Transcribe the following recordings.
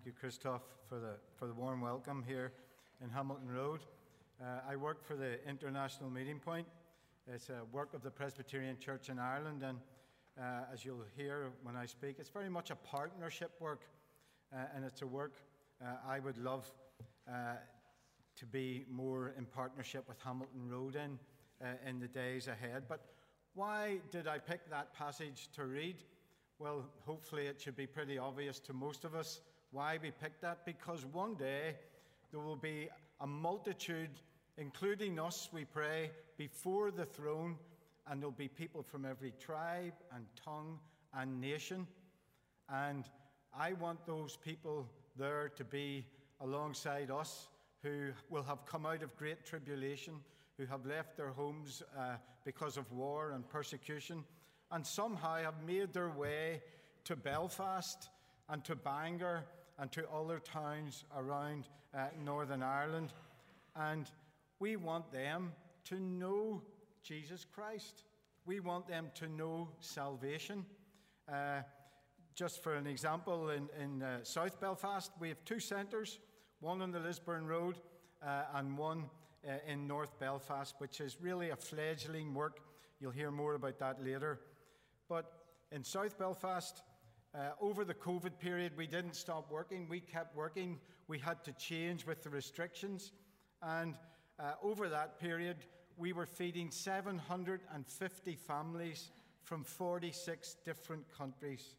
Thank you, Christoph, for the, for the warm welcome here in Hamilton Road. Uh, I work for the International Meeting Point. It's a work of the Presbyterian Church in Ireland, and uh, as you'll hear when I speak, it's very much a partnership work, uh, and it's a work uh, I would love uh, to be more in partnership with Hamilton Road in uh, in the days ahead. But why did I pick that passage to read? Well, hopefully, it should be pretty obvious to most of us why we picked that? Because one day there will be a multitude, including us, we pray, before the throne, and there'll be people from every tribe and tongue and nation. And I want those people there to be alongside us who will have come out of great tribulation, who have left their homes uh, because of war and persecution, and somehow have made their way to Belfast and to Bangor and to other towns around uh, Northern Ireland. And we want them to know Jesus Christ. We want them to know salvation. Uh, just for an example, in, in uh, South Belfast, we have two centres one on the Lisburn Road uh, and one uh, in North Belfast, which is really a fledgling work. You'll hear more about that later. But in South Belfast, uh, over the COVID period, we didn't stop working. We kept working. We had to change with the restrictions. And uh, over that period, we were feeding 750 families from 46 different countries.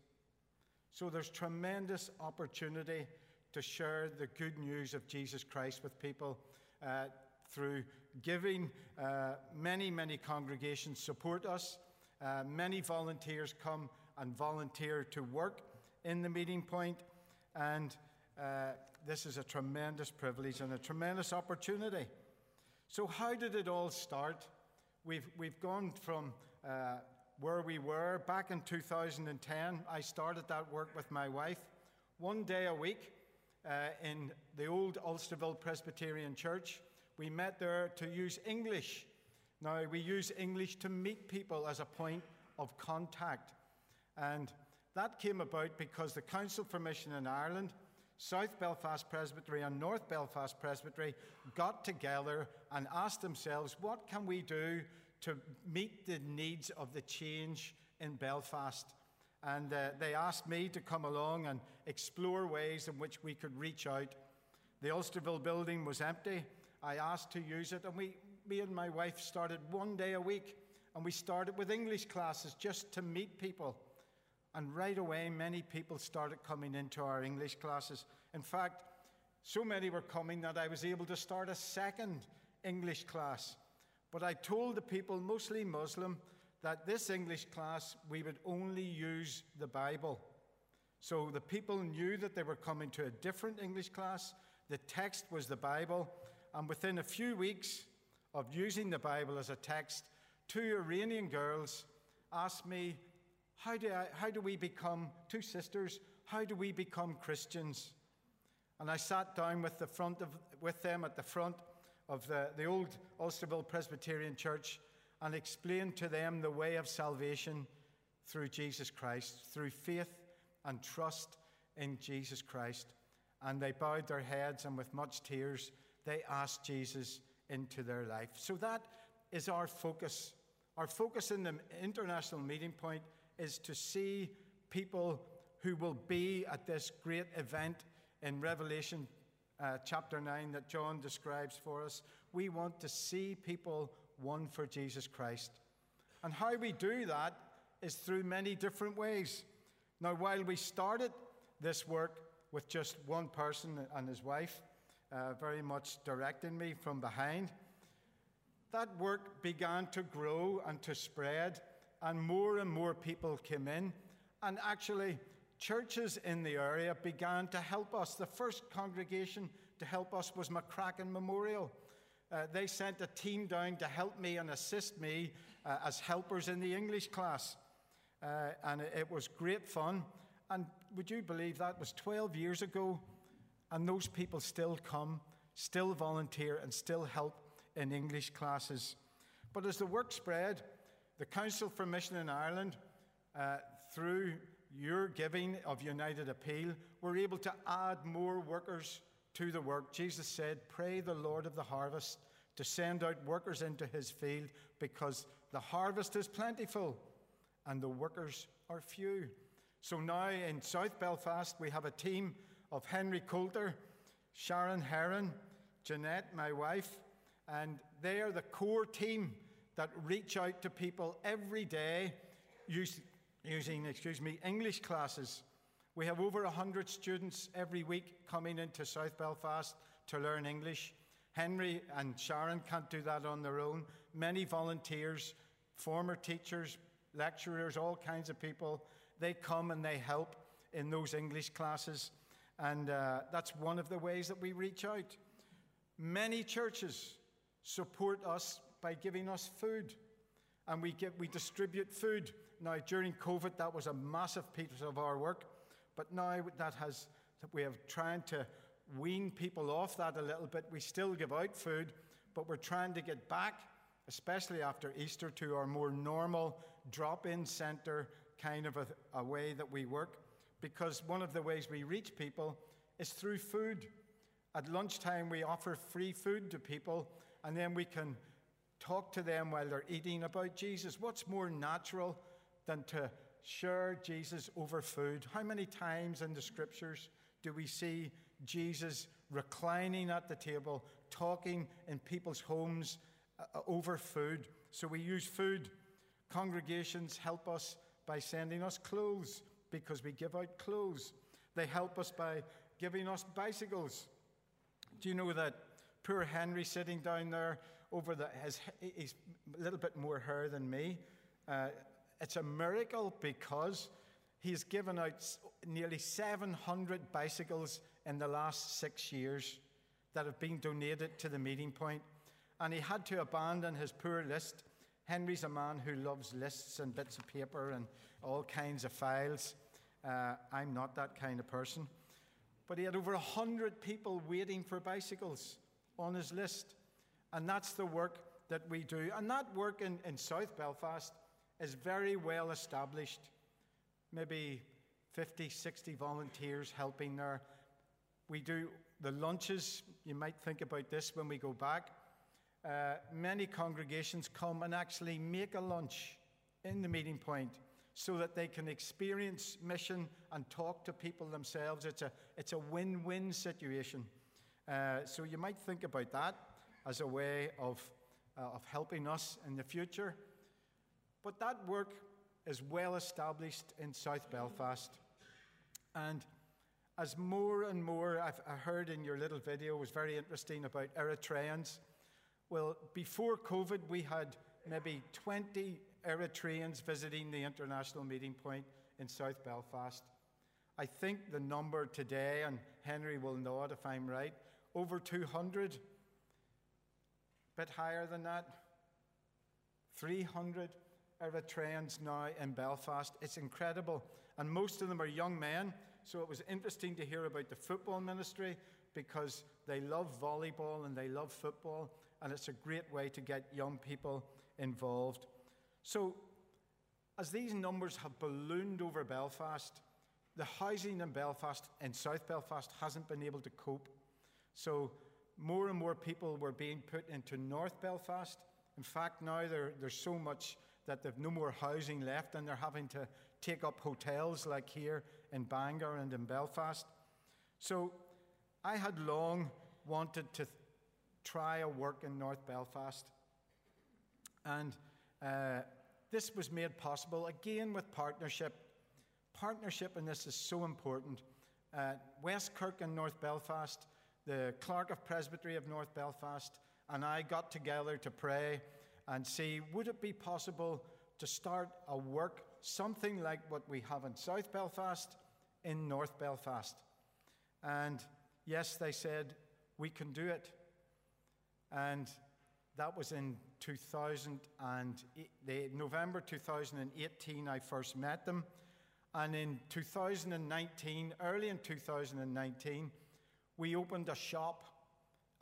So there's tremendous opportunity to share the good news of Jesus Christ with people uh, through giving. Uh, many, many congregations support us. Uh, many volunteers come and volunteer to work in the meeting point. And uh, this is a tremendous privilege and a tremendous opportunity. So, how did it all start? We've, we've gone from uh, where we were back in 2010. I started that work with my wife one day a week uh, in the old Ulsterville Presbyterian Church. We met there to use English. Now, we use English to meet people as a point of contact. And that came about because the Council for Mission in Ireland, South Belfast Presbytery, and North Belfast Presbytery got together and asked themselves, what can we do to meet the needs of the change in Belfast? And uh, they asked me to come along and explore ways in which we could reach out. The Ulsterville building was empty. I asked to use it, and we, me and my wife started one day a week, and we started with English classes just to meet people. And right away, many people started coming into our English classes. In fact, so many were coming that I was able to start a second English class. But I told the people, mostly Muslim, that this English class we would only use the Bible. So the people knew that they were coming to a different English class. The text was the Bible. And within a few weeks of using the Bible as a text, two Iranian girls asked me how do, I, how do we become, two sisters, how do we become Christians? And I sat down with, the front of, with them at the front of the, the old Ulsterville Presbyterian Church and explained to them the way of salvation through Jesus Christ, through faith and trust in Jesus Christ. And they bowed their heads and with much tears, they asked Jesus into their life. So that is our focus. Our focus in the international meeting point is to see people who will be at this great event in Revelation uh, chapter 9 that John describes for us. We want to see people won for Jesus Christ. And how we do that is through many different ways. Now, while we started this work with just one person and his wife, uh, very much directing me from behind, that work began to grow and to spread and more and more people came in. And actually, churches in the area began to help us. The first congregation to help us was McCracken Memorial. Uh, they sent a team down to help me and assist me uh, as helpers in the English class. Uh, and it, it was great fun. And would you believe that was 12 years ago? And those people still come, still volunteer, and still help in English classes. But as the work spread, the Council for Mission in Ireland, uh, through your giving of United Appeal, we're able to add more workers to the work. Jesus said, Pray the Lord of the harvest to send out workers into his field because the harvest is plentiful and the workers are few. So now in South Belfast, we have a team of Henry Coulter, Sharon Heron, Jeanette, my wife, and they are the core team that reach out to people every day using, excuse me, English classes. We have over 100 students every week coming into South Belfast to learn English. Henry and Sharon can't do that on their own. Many volunteers, former teachers, lecturers, all kinds of people, they come and they help in those English classes. And uh, that's one of the ways that we reach out. Many churches support us by giving us food, and we, give, we distribute food. Now, during COVID, that was a massive piece of our work, but now that has, we have trying to wean people off that a little bit. We still give out food, but we're trying to get back, especially after Easter, to our more normal drop in centre kind of a, a way that we work. Because one of the ways we reach people is through food. At lunchtime, we offer free food to people, and then we can talk to them while they're eating about Jesus. What's more natural than to share Jesus over food? How many times in the scriptures do we see Jesus reclining at the table, talking in people's homes uh, uh, over food? So we use food. Congregations help us by sending us clothes because we give out clothes. They help us by giving us bicycles. Do you know that poor Henry sitting down there over the, his, he's a little bit more hair than me. Uh, it's a miracle because he's given out nearly 700 bicycles in the last six years that have been donated to the meeting point. point, and he had to abandon his poor list. Henry's a man who loves lists and bits of paper and all kinds of files. Uh, I'm not that kind of person. But he had over 100 people waiting for bicycles on his list. And that's the work that we do. And that work in, in South Belfast is very well established. Maybe 50, 60 volunteers helping there. We do the lunches. You might think about this when we go back. Uh, many congregations come and actually make a lunch in the meeting point so that they can experience mission and talk to people themselves. It's a, it's a win win situation. Uh, so you might think about that as a way of, uh, of helping us in the future. But that work is well established in South Belfast. And as more and more, I've, I heard in your little video was very interesting about Eritreans. Well, before COVID, we had maybe 20 Eritreans visiting the international meeting point in South Belfast. I think the number today, and Henry will nod if I'm right, over 200 bit higher than that. 300 Eritreans now in Belfast. It's incredible. And most of them are young men. So it was interesting to hear about the football ministry because they love volleyball and they love football. And it's a great way to get young people involved. So, as these numbers have ballooned over Belfast, the housing in Belfast, in South Belfast, hasn't been able to cope. So, more and more people were being put into North Belfast. In fact, now there's so much that they've no more housing left and they're having to take up hotels like here in Bangor and in Belfast. So I had long wanted to try a work in North Belfast. And uh, this was made possible again with partnership. Partnership in this is so important. Uh, Westkirk and North Belfast the clerk of Presbytery of North Belfast and I got together to pray and see would it be possible to start a work, something like what we have in South Belfast, in North Belfast. And yes, they said, we can do it. And that was in 2000 and November 2018, I first met them. And in 2019, early in 2019, we opened a shop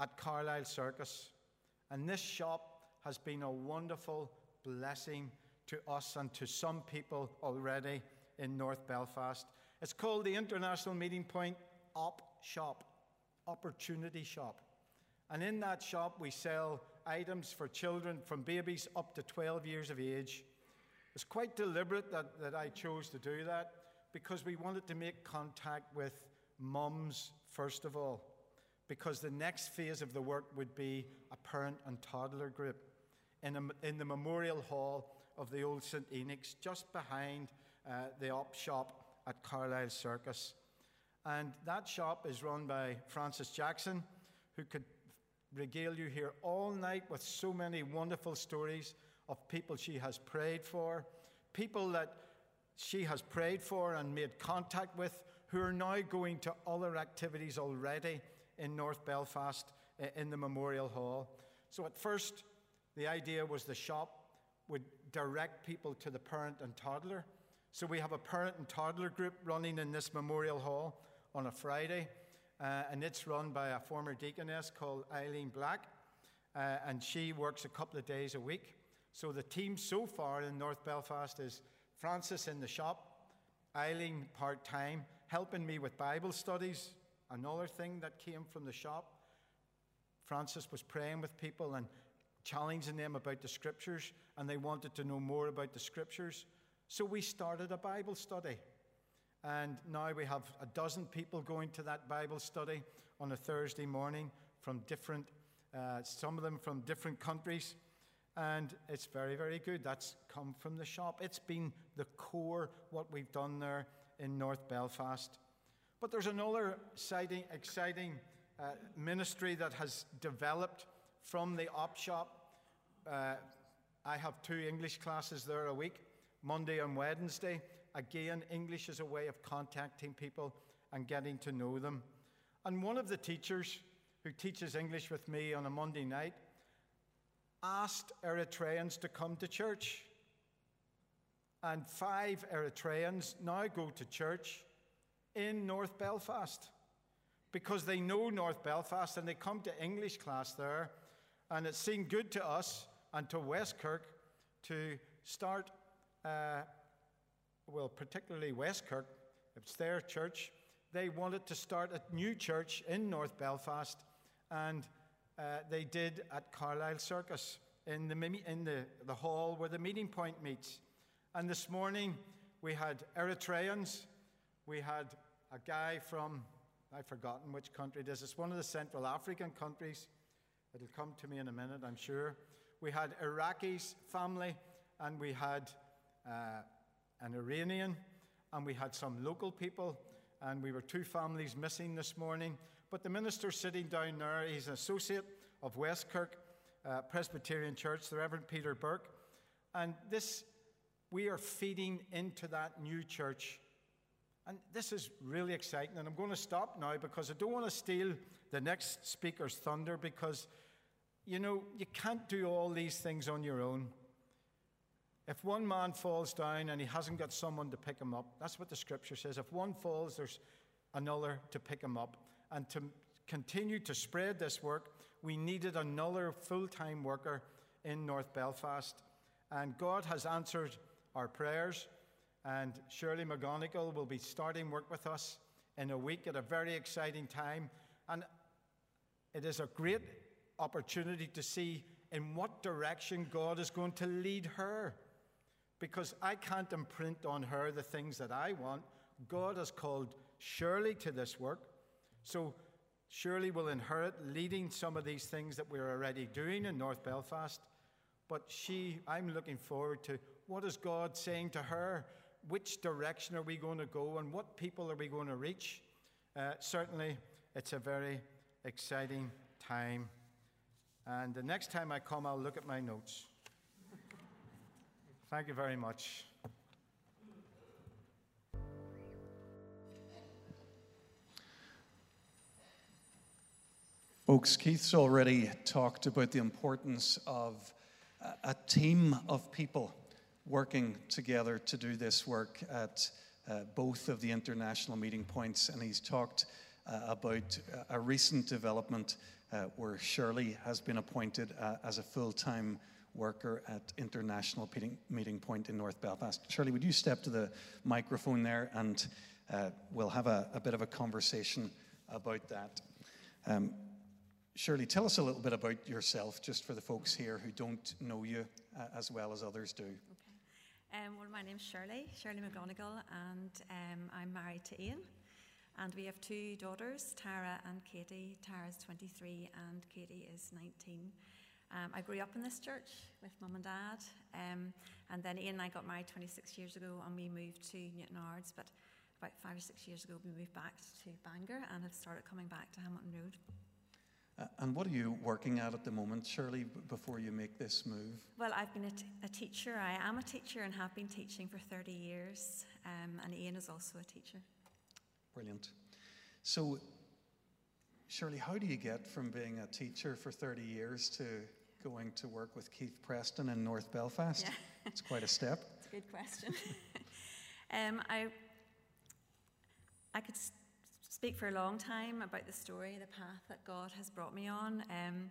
at Carlisle Circus, and this shop has been a wonderful blessing to us and to some people already in North Belfast. It's called the International Meeting Point Op Shop, Opportunity Shop. And in that shop, we sell items for children from babies up to 12 years of age. It's quite deliberate that, that I chose to do that because we wanted to make contact with mums first of all, because the next phase of the work would be a parent and toddler group in, a, in the memorial hall of the old St. Enoch's, just behind uh, the op shop at Carlisle Circus. And that shop is run by Frances Jackson, who could regale you here all night with so many wonderful stories of people she has prayed for, people that she has prayed for and made contact with who are now going to other activities already in North Belfast in the Memorial Hall. So at first, the idea was the shop would direct people to the parent and toddler. So we have a parent and toddler group running in this Memorial Hall on a Friday, uh, and it's run by a former deaconess called Eileen Black, uh, and she works a couple of days a week. So the team so far in North Belfast is Frances in the shop, Eileen part time, helping me with Bible studies, another thing that came from the shop. Frances was praying with people and challenging them about the scriptures, and they wanted to know more about the scriptures. So we started a Bible study. And now we have a dozen people going to that Bible study on a Thursday morning from different, uh, some of them from different countries. And it's very, very good. That's come from the shop. It's been the core, what we've done there in North Belfast. But there's another exciting, exciting uh, ministry that has developed from the op shop. Uh, I have two English classes there a week, Monday and Wednesday. Again, English is a way of contacting people and getting to know them. And one of the teachers who teaches English with me on a Monday night asked Eritreans to come to church. And five Eritreans now go to church in North Belfast because they know North Belfast and they come to English class there. And it seemed good to us and to Westkirk to start, uh, well, particularly Westkirk, it's their church. They wanted to start a new church in North Belfast, and uh, they did at Carlisle Circus in, the, in the, the hall where the meeting point meets. And this morning we had Eritreans, we had a guy from, I've forgotten which country it is, it's one of the Central African countries. It'll come to me in a minute, I'm sure. We had Iraqis family, and we had uh, an Iranian, and we had some local people, and we were two families missing this morning. But the minister sitting down there, he's an associate of Westkirk uh, Presbyterian Church, the Reverend Peter Burke. And this we are feeding into that new church. And this is really exciting. And I'm going to stop now because I don't want to steal the next speaker's thunder because, you know, you can't do all these things on your own. If one man falls down and he hasn't got someone to pick him up, that's what the scripture says. If one falls, there's another to pick him up. And to continue to spread this work, we needed another full time worker in North Belfast. And God has answered our prayers. And Shirley McGonigal will be starting work with us in a week at a very exciting time. And it is a great opportunity to see in what direction God is going to lead her. Because I can't imprint on her the things that I want. God has called Shirley to this work. So Shirley will inherit leading some of these things that we're already doing in North Belfast. But she, I'm looking forward to what is God saying to her? Which direction are we going to go? And what people are we going to reach? Uh, certainly, it's a very exciting time. And the next time I come, I'll look at my notes. Thank you very much. Folks, Keith's already talked about the importance of a team of people working together to do this work at uh, both of the international meeting points, and he's talked uh, about a recent development uh, where Shirley has been appointed uh, as a full time worker at International Meeting, Point in North Belfast. Shirley, would you step to the microphone there and uh, we'll have a, a, bit of a conversation about that. Um, Shirley, tell us a little bit about yourself, just for the folks here who don't know you uh, as well as others do. Okay. Um, well, my name's Shirley, Shirley McGonigal, and um, I'm married to Ian. And we have two daughters, Tara and Katie. Tara's 23 and Katie is 19. Um, I grew up in this church with mum and dad, um, and then Ian and I got married 26 years ago, and we moved to Newtownards. But about five or six years ago, we moved back to Bangor and have started coming back to Hamilton Road. And what are you working at at the moment, Shirley, before you make this move? Well, I've been a, t- a teacher. I am a teacher and have been teaching for 30 years, um, and Ian is also a teacher. Brilliant. So, Shirley, how do you get from being a teacher for 30 years to going to work with Keith Preston in North Belfast? Yeah. it's quite a step. It's a good question. um, I, I could speak for a long time about the story, the path that God has brought me on. Um,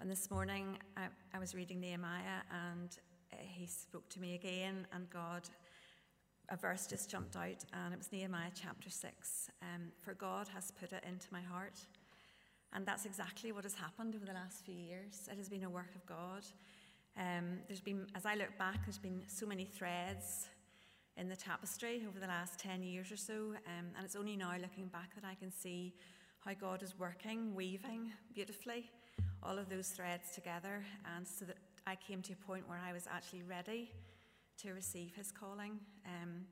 and this morning I, I, was reading Nehemiah and uh, he spoke to me again, and God, a verse just jumped out, and it was Nehemiah chapter 6. Um, for God has put it into my heart. And that's exactly what has happened over the last few years. It has been a work of God. Um, there's been, as I look back, there's been so many threads in the tapestry over the last 10 years or so. Um, and it's only now looking back that I can see how God is working, weaving beautifully all of those threads together. And so that I came to a point where I was actually ready to receive his calling. Um,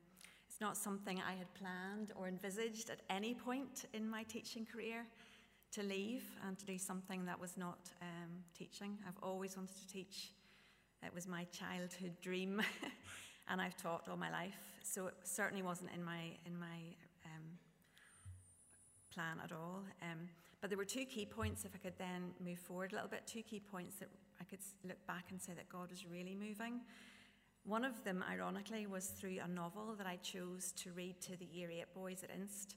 it's not something I had planned or envisaged at any point in my teaching career to leave and to do something that was not um, teaching. I've always wanted to teach. It was my childhood dream. and I've taught all my life. So it certainly wasn't in my in my um, plan at all. Um, but there were two key points. If I could then move forward a little bit, two key points that I could look back and say that God was really moving. One of them, ironically, was through a novel that I chose to read to the Year 8 boys at Inst.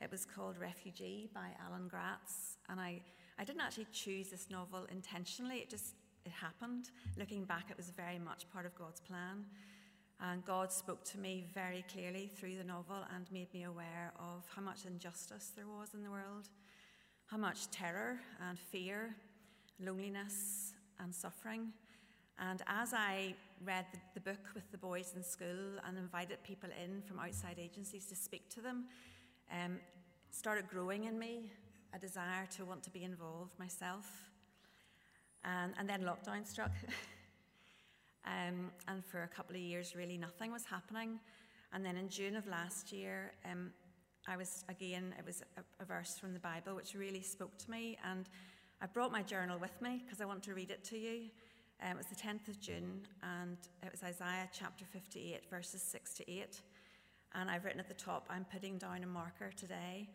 It was called Refugee by Alan Gratz. And I, I didn't actually choose this novel intentionally, it just it happened. Looking back, it was very much part of God's plan. And God spoke to me very clearly through the novel and made me aware of how much injustice there was in the world, how much terror and fear, loneliness and suffering. And as I read the, the, book with the boys in school and invited people in from outside agencies to speak to them, um, started growing in me a desire to want to be involved myself. And, and then lockdown struck. Um, and for a couple of years, really nothing was happening. And then in June of last year, um, I was again, it was a, a, verse from the Bible which really spoke to me. And I brought my journal with me because I want to read it to you. Um, it was the 10th of June, and it was Isaiah chapter 58, verses 6 to 8. And I've written at the top, I'm putting down a marker today.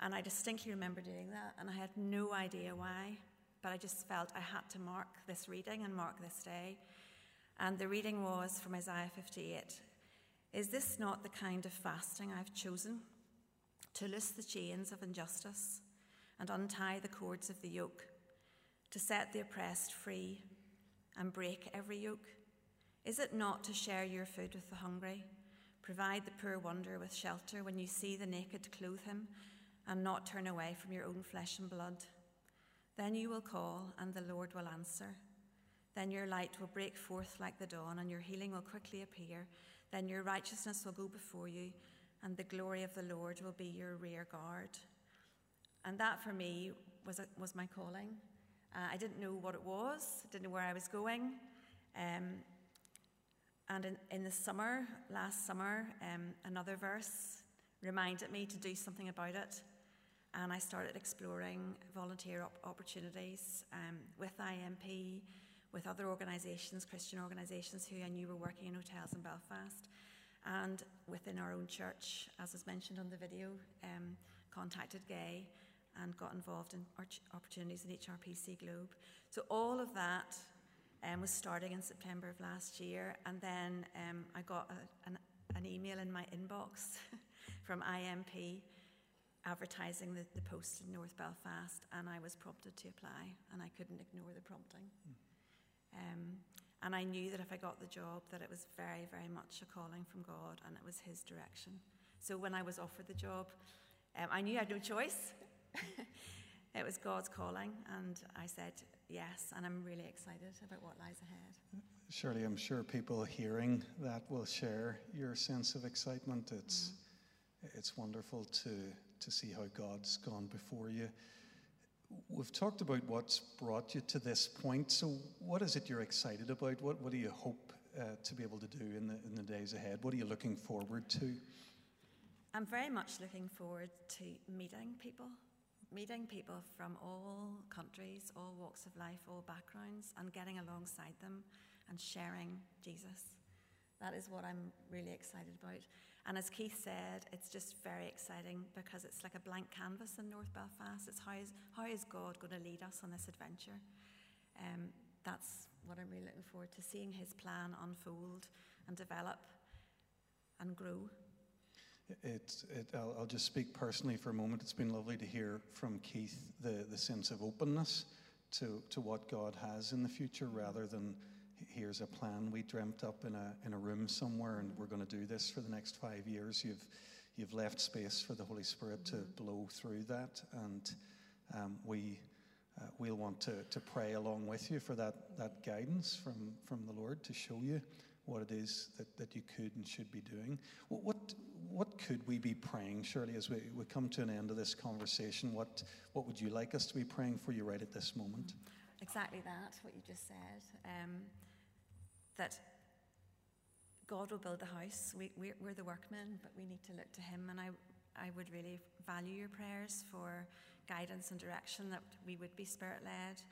And I distinctly remember doing that, and I had no idea why, but I just felt I had to mark this reading and mark this day. And the reading was from Isaiah 58 Is this not the kind of fasting I've chosen? To loose the chains of injustice and untie the cords of the yoke, to set the oppressed free and break every yoke? Is it not to share your food with the hungry, provide the poor wanderer with shelter when you see the naked clothe him, and not turn away from your own flesh and blood? Then you will call, and the Lord will answer. Then your light will break forth like the dawn, and your healing will quickly appear. Then your righteousness will go before you, and the glory of the Lord will be your rear guard. And that for me was, was my calling. Uh, I didn't know what it was, didn't know where I was going. Um, and in, in, the summer, last summer, um, another verse reminded me to do something about it. And I started exploring volunteer op- opportunities um, with IMP, with other organisations, Christian organisations who I knew were working in hotels in Belfast, and within our own church, as was mentioned on the video, um, contacted Gay and got involved in opportunities in HRPC Globe. So all of that um, was starting in September of last year, and then um, I got a, an, an, email in my inbox from IMP advertising the, the post in North Belfast, and I was prompted to apply, and I couldn't ignore the prompting. Mm. Um, And I knew that if I got the job, that it was very, very much a calling from God and it was His direction. So when I was offered the job, um, I knew I had no choice. it was God's calling, and I said yes, and I'm really excited about what lies ahead. Shirley, I'm sure people hearing that will share your sense of excitement. It's, mm-hmm. it's wonderful to, to see how God's gone before you. We've talked about what's brought you to this point. So, what is it you're excited about? What, what do you hope uh, to be able to do in the, in the days ahead? What are you looking forward to? I'm very much looking forward to meeting people, meeting people from all countries, all walks of life, all backgrounds, and getting alongside them and sharing Jesus. That is what I'm really excited about. And as Keith said, it's just very exciting because it's like a blank canvas in North Belfast. It's how is, how is God going to lead us on this adventure? Um, that's what I'm really looking forward to seeing his plan unfold and develop and grow. It, it, I'll, I'll, just speak personally for a moment. It's been lovely to hear from Keith the, the sense of openness to, to what God has in the future rather than here's a plan we dreamt up in a, in a room somewhere and we're going to do this for the next five years. You've, you've left space for the Holy Spirit to blow through that, and um, we, uh, we'll want to, to pray along with you for that, that guidance from, from the Lord to show you what it is that, that you could and should be doing. What, what, what could we be praying, Shirley, as we, we come to an end of this conversation? What, what would you like us to be praying for you right at this moment? Exactly that, what you just said. Um, that God will build the house. We, we're, we're, the workmen, but we need to look to Him. And I, I would really value your prayers for guidance and direction, that we would be spirit led,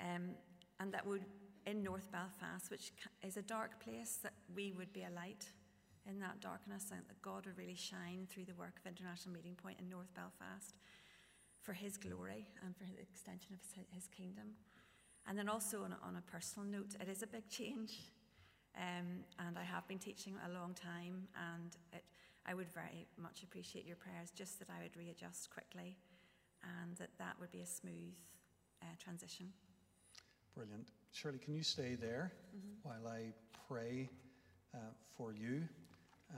um, and that would, in North Belfast, which is a dark place, that we would be a light in that darkness, and that God would really shine through the work of International Meeting Point in North Belfast for His glory and for the extension of His, kingdom. And then also on a, on a personal note, it is a big change um, and I have been teaching a long time, and it, I would very much appreciate your prayers, just that I would readjust quickly and that that would be a smooth uh, transition. Brilliant. Shirley, can you stay there mm-hmm. while I pray uh, for you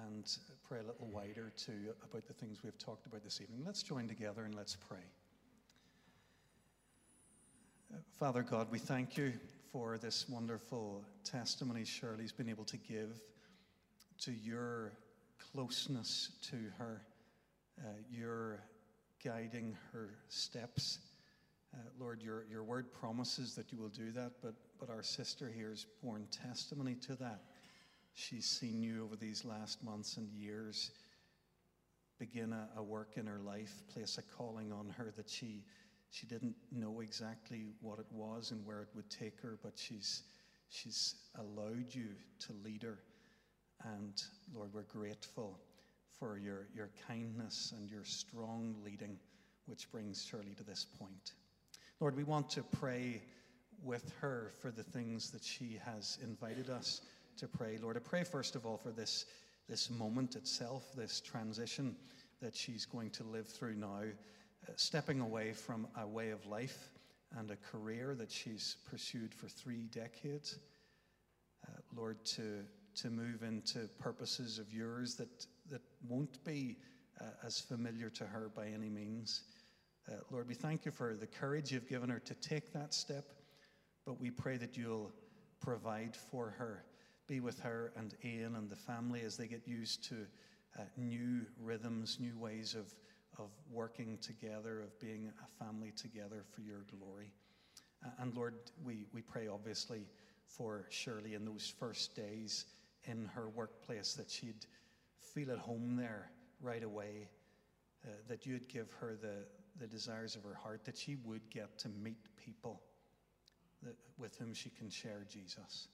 and pray a little wider too about the things we've talked about this evening? Let's join together and let's pray. Uh, Father God, we thank you for this wonderful testimony Shirley's been able to give to your closeness to her, uh, your guiding her steps. Uh, Lord, your, your word promises that you will do that, but, but our sister here has borne testimony to that. She's seen you over these last months and years begin a, a work in her life, place a calling on her that she she didn't know exactly what it was and where it would take her, but she's, she's allowed you to lead her. And Lord, we're grateful for your, your kindness and your strong leading, which brings Shirley to this point. Lord, we want to pray with her for the things that she has invited us to pray. Lord, I pray first of all for this, this moment itself, this transition that she's going to live through now stepping away from a way of life and a career that she's pursued for three decades. Uh, Lord, to, to move into purposes of yours that, that won't be uh, as familiar to her by any means. Uh, Lord, we thank you for the courage you've given her to take that step, but we pray that you'll provide for her. Be with her and Ian and the family as they get used to uh, new rhythms, new ways of of working together, of being a family together for your glory. Uh, and Lord, we, we pray obviously for Shirley in those first days in her workplace that she'd feel at home there right away, uh, that you'd give her the, the desires of her heart, that she would get to meet people that, with whom she can share Jesus.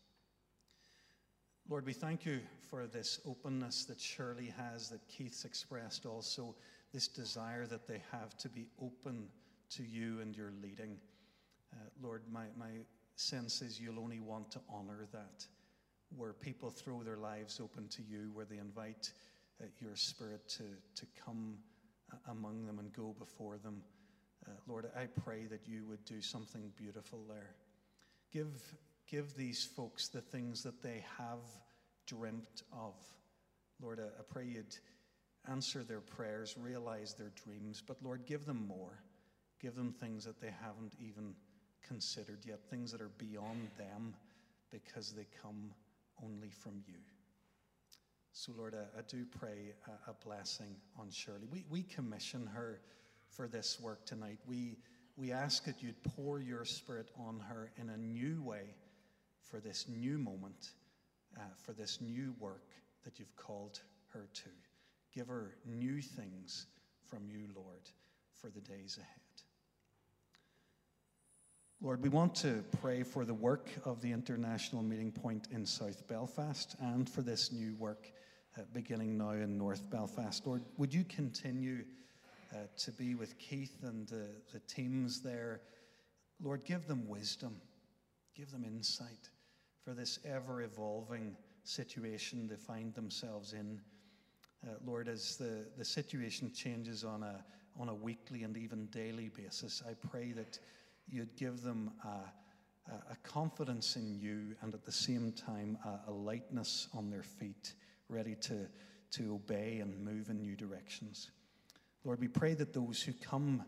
Lord, we thank you for this openness that Shirley has, that Keith's expressed also this desire that they have to be open to you and your leading. Uh, Lord, my, my sense is you'll only want to honor that, where people throw their lives open to you, where they invite uh, your spirit to, to come uh, among them and go before them. Uh, Lord, I pray that you would do something beautiful there. Give, give these folks the things that they have dreamt of. Lord, I, I pray you'd answer their prayers, realize their dreams, but Lord, give them more. Give them things that they haven't even considered yet, things that are beyond them because they come only from you. So, Lord, I, I do pray a, a, blessing on Shirley. We, we commission her for this work tonight. We, we ask that you'd pour your spirit on her in a new way for this new moment, uh, for this new work that you've called her to. Give her new things from you, Lord, for the days ahead. Lord, we want to pray for the work of the International Meeting Point in South Belfast and for this new work uh, beginning now in North Belfast. Lord, would you continue uh, to be with Keith and the, the teams there? Lord, give them wisdom, give them insight for this ever evolving situation they find themselves in. Uh, Lord, as the, the situation changes on a, on a weekly and even daily basis, I pray that you'd give them a, a confidence in you and at the same time a, a lightness on their feet, ready to, to obey and move in new directions. Lord, we pray that those who come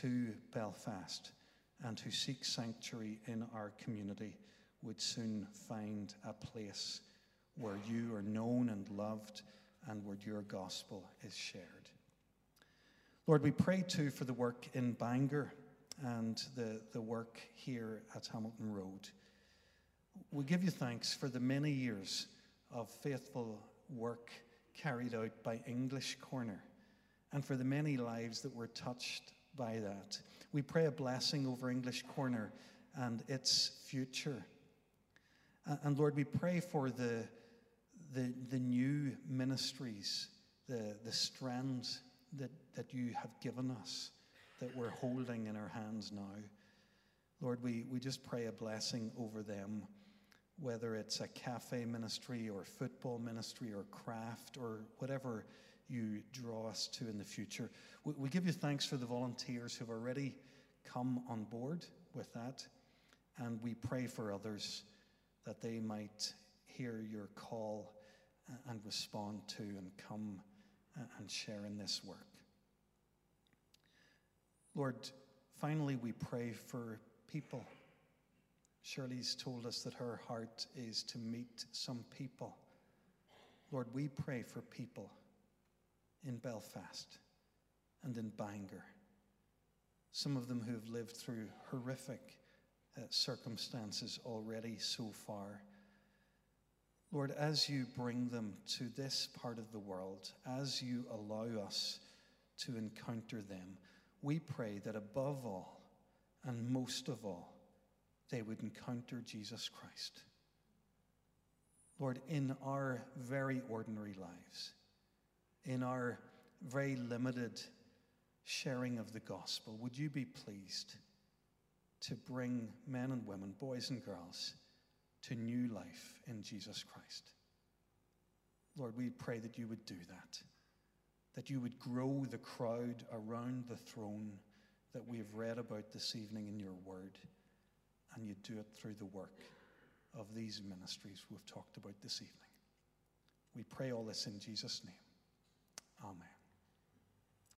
to Belfast and who seek sanctuary in our community would soon find a place where you are known and loved and where your gospel is shared. Lord, we pray too for the work in Bangor and the, the work here at Hamilton Road. We give you thanks for the many years of faithful work carried out by English Corner and for the many lives that were touched by that. We pray a blessing over English Corner and its future. And Lord, we pray for the, the, the new ministries, the, the strands that, that you have given us that we're holding in our hands now. Lord, we, we just pray a blessing over them, whether it's a cafe ministry or football ministry or craft or whatever you draw us to in the future. We, we give you thanks for the volunteers who've already come on board with that, and we pray for others that they might hear your call and respond to and come and share in this work. Lord, finally, we pray for people. Shirley's told us that her heart is to meet some people. Lord, we pray for people in Belfast and in Bangor, some of them who have lived through horrific uh, circumstances already so far. Lord, as you bring them to this part of the world, as you allow us to encounter them, we pray that above all and most of all, they would encounter Jesus Christ. Lord, in our very ordinary lives, in our very limited sharing of the gospel, would you be pleased to bring men and women, boys and girls, to new life in Jesus Christ? Lord, we pray that you would do that that you would grow the crowd around the throne that we have read about this evening in your word, and you do it through the work of these ministries we've talked about this evening. We pray all this in Jesus' name. Amen.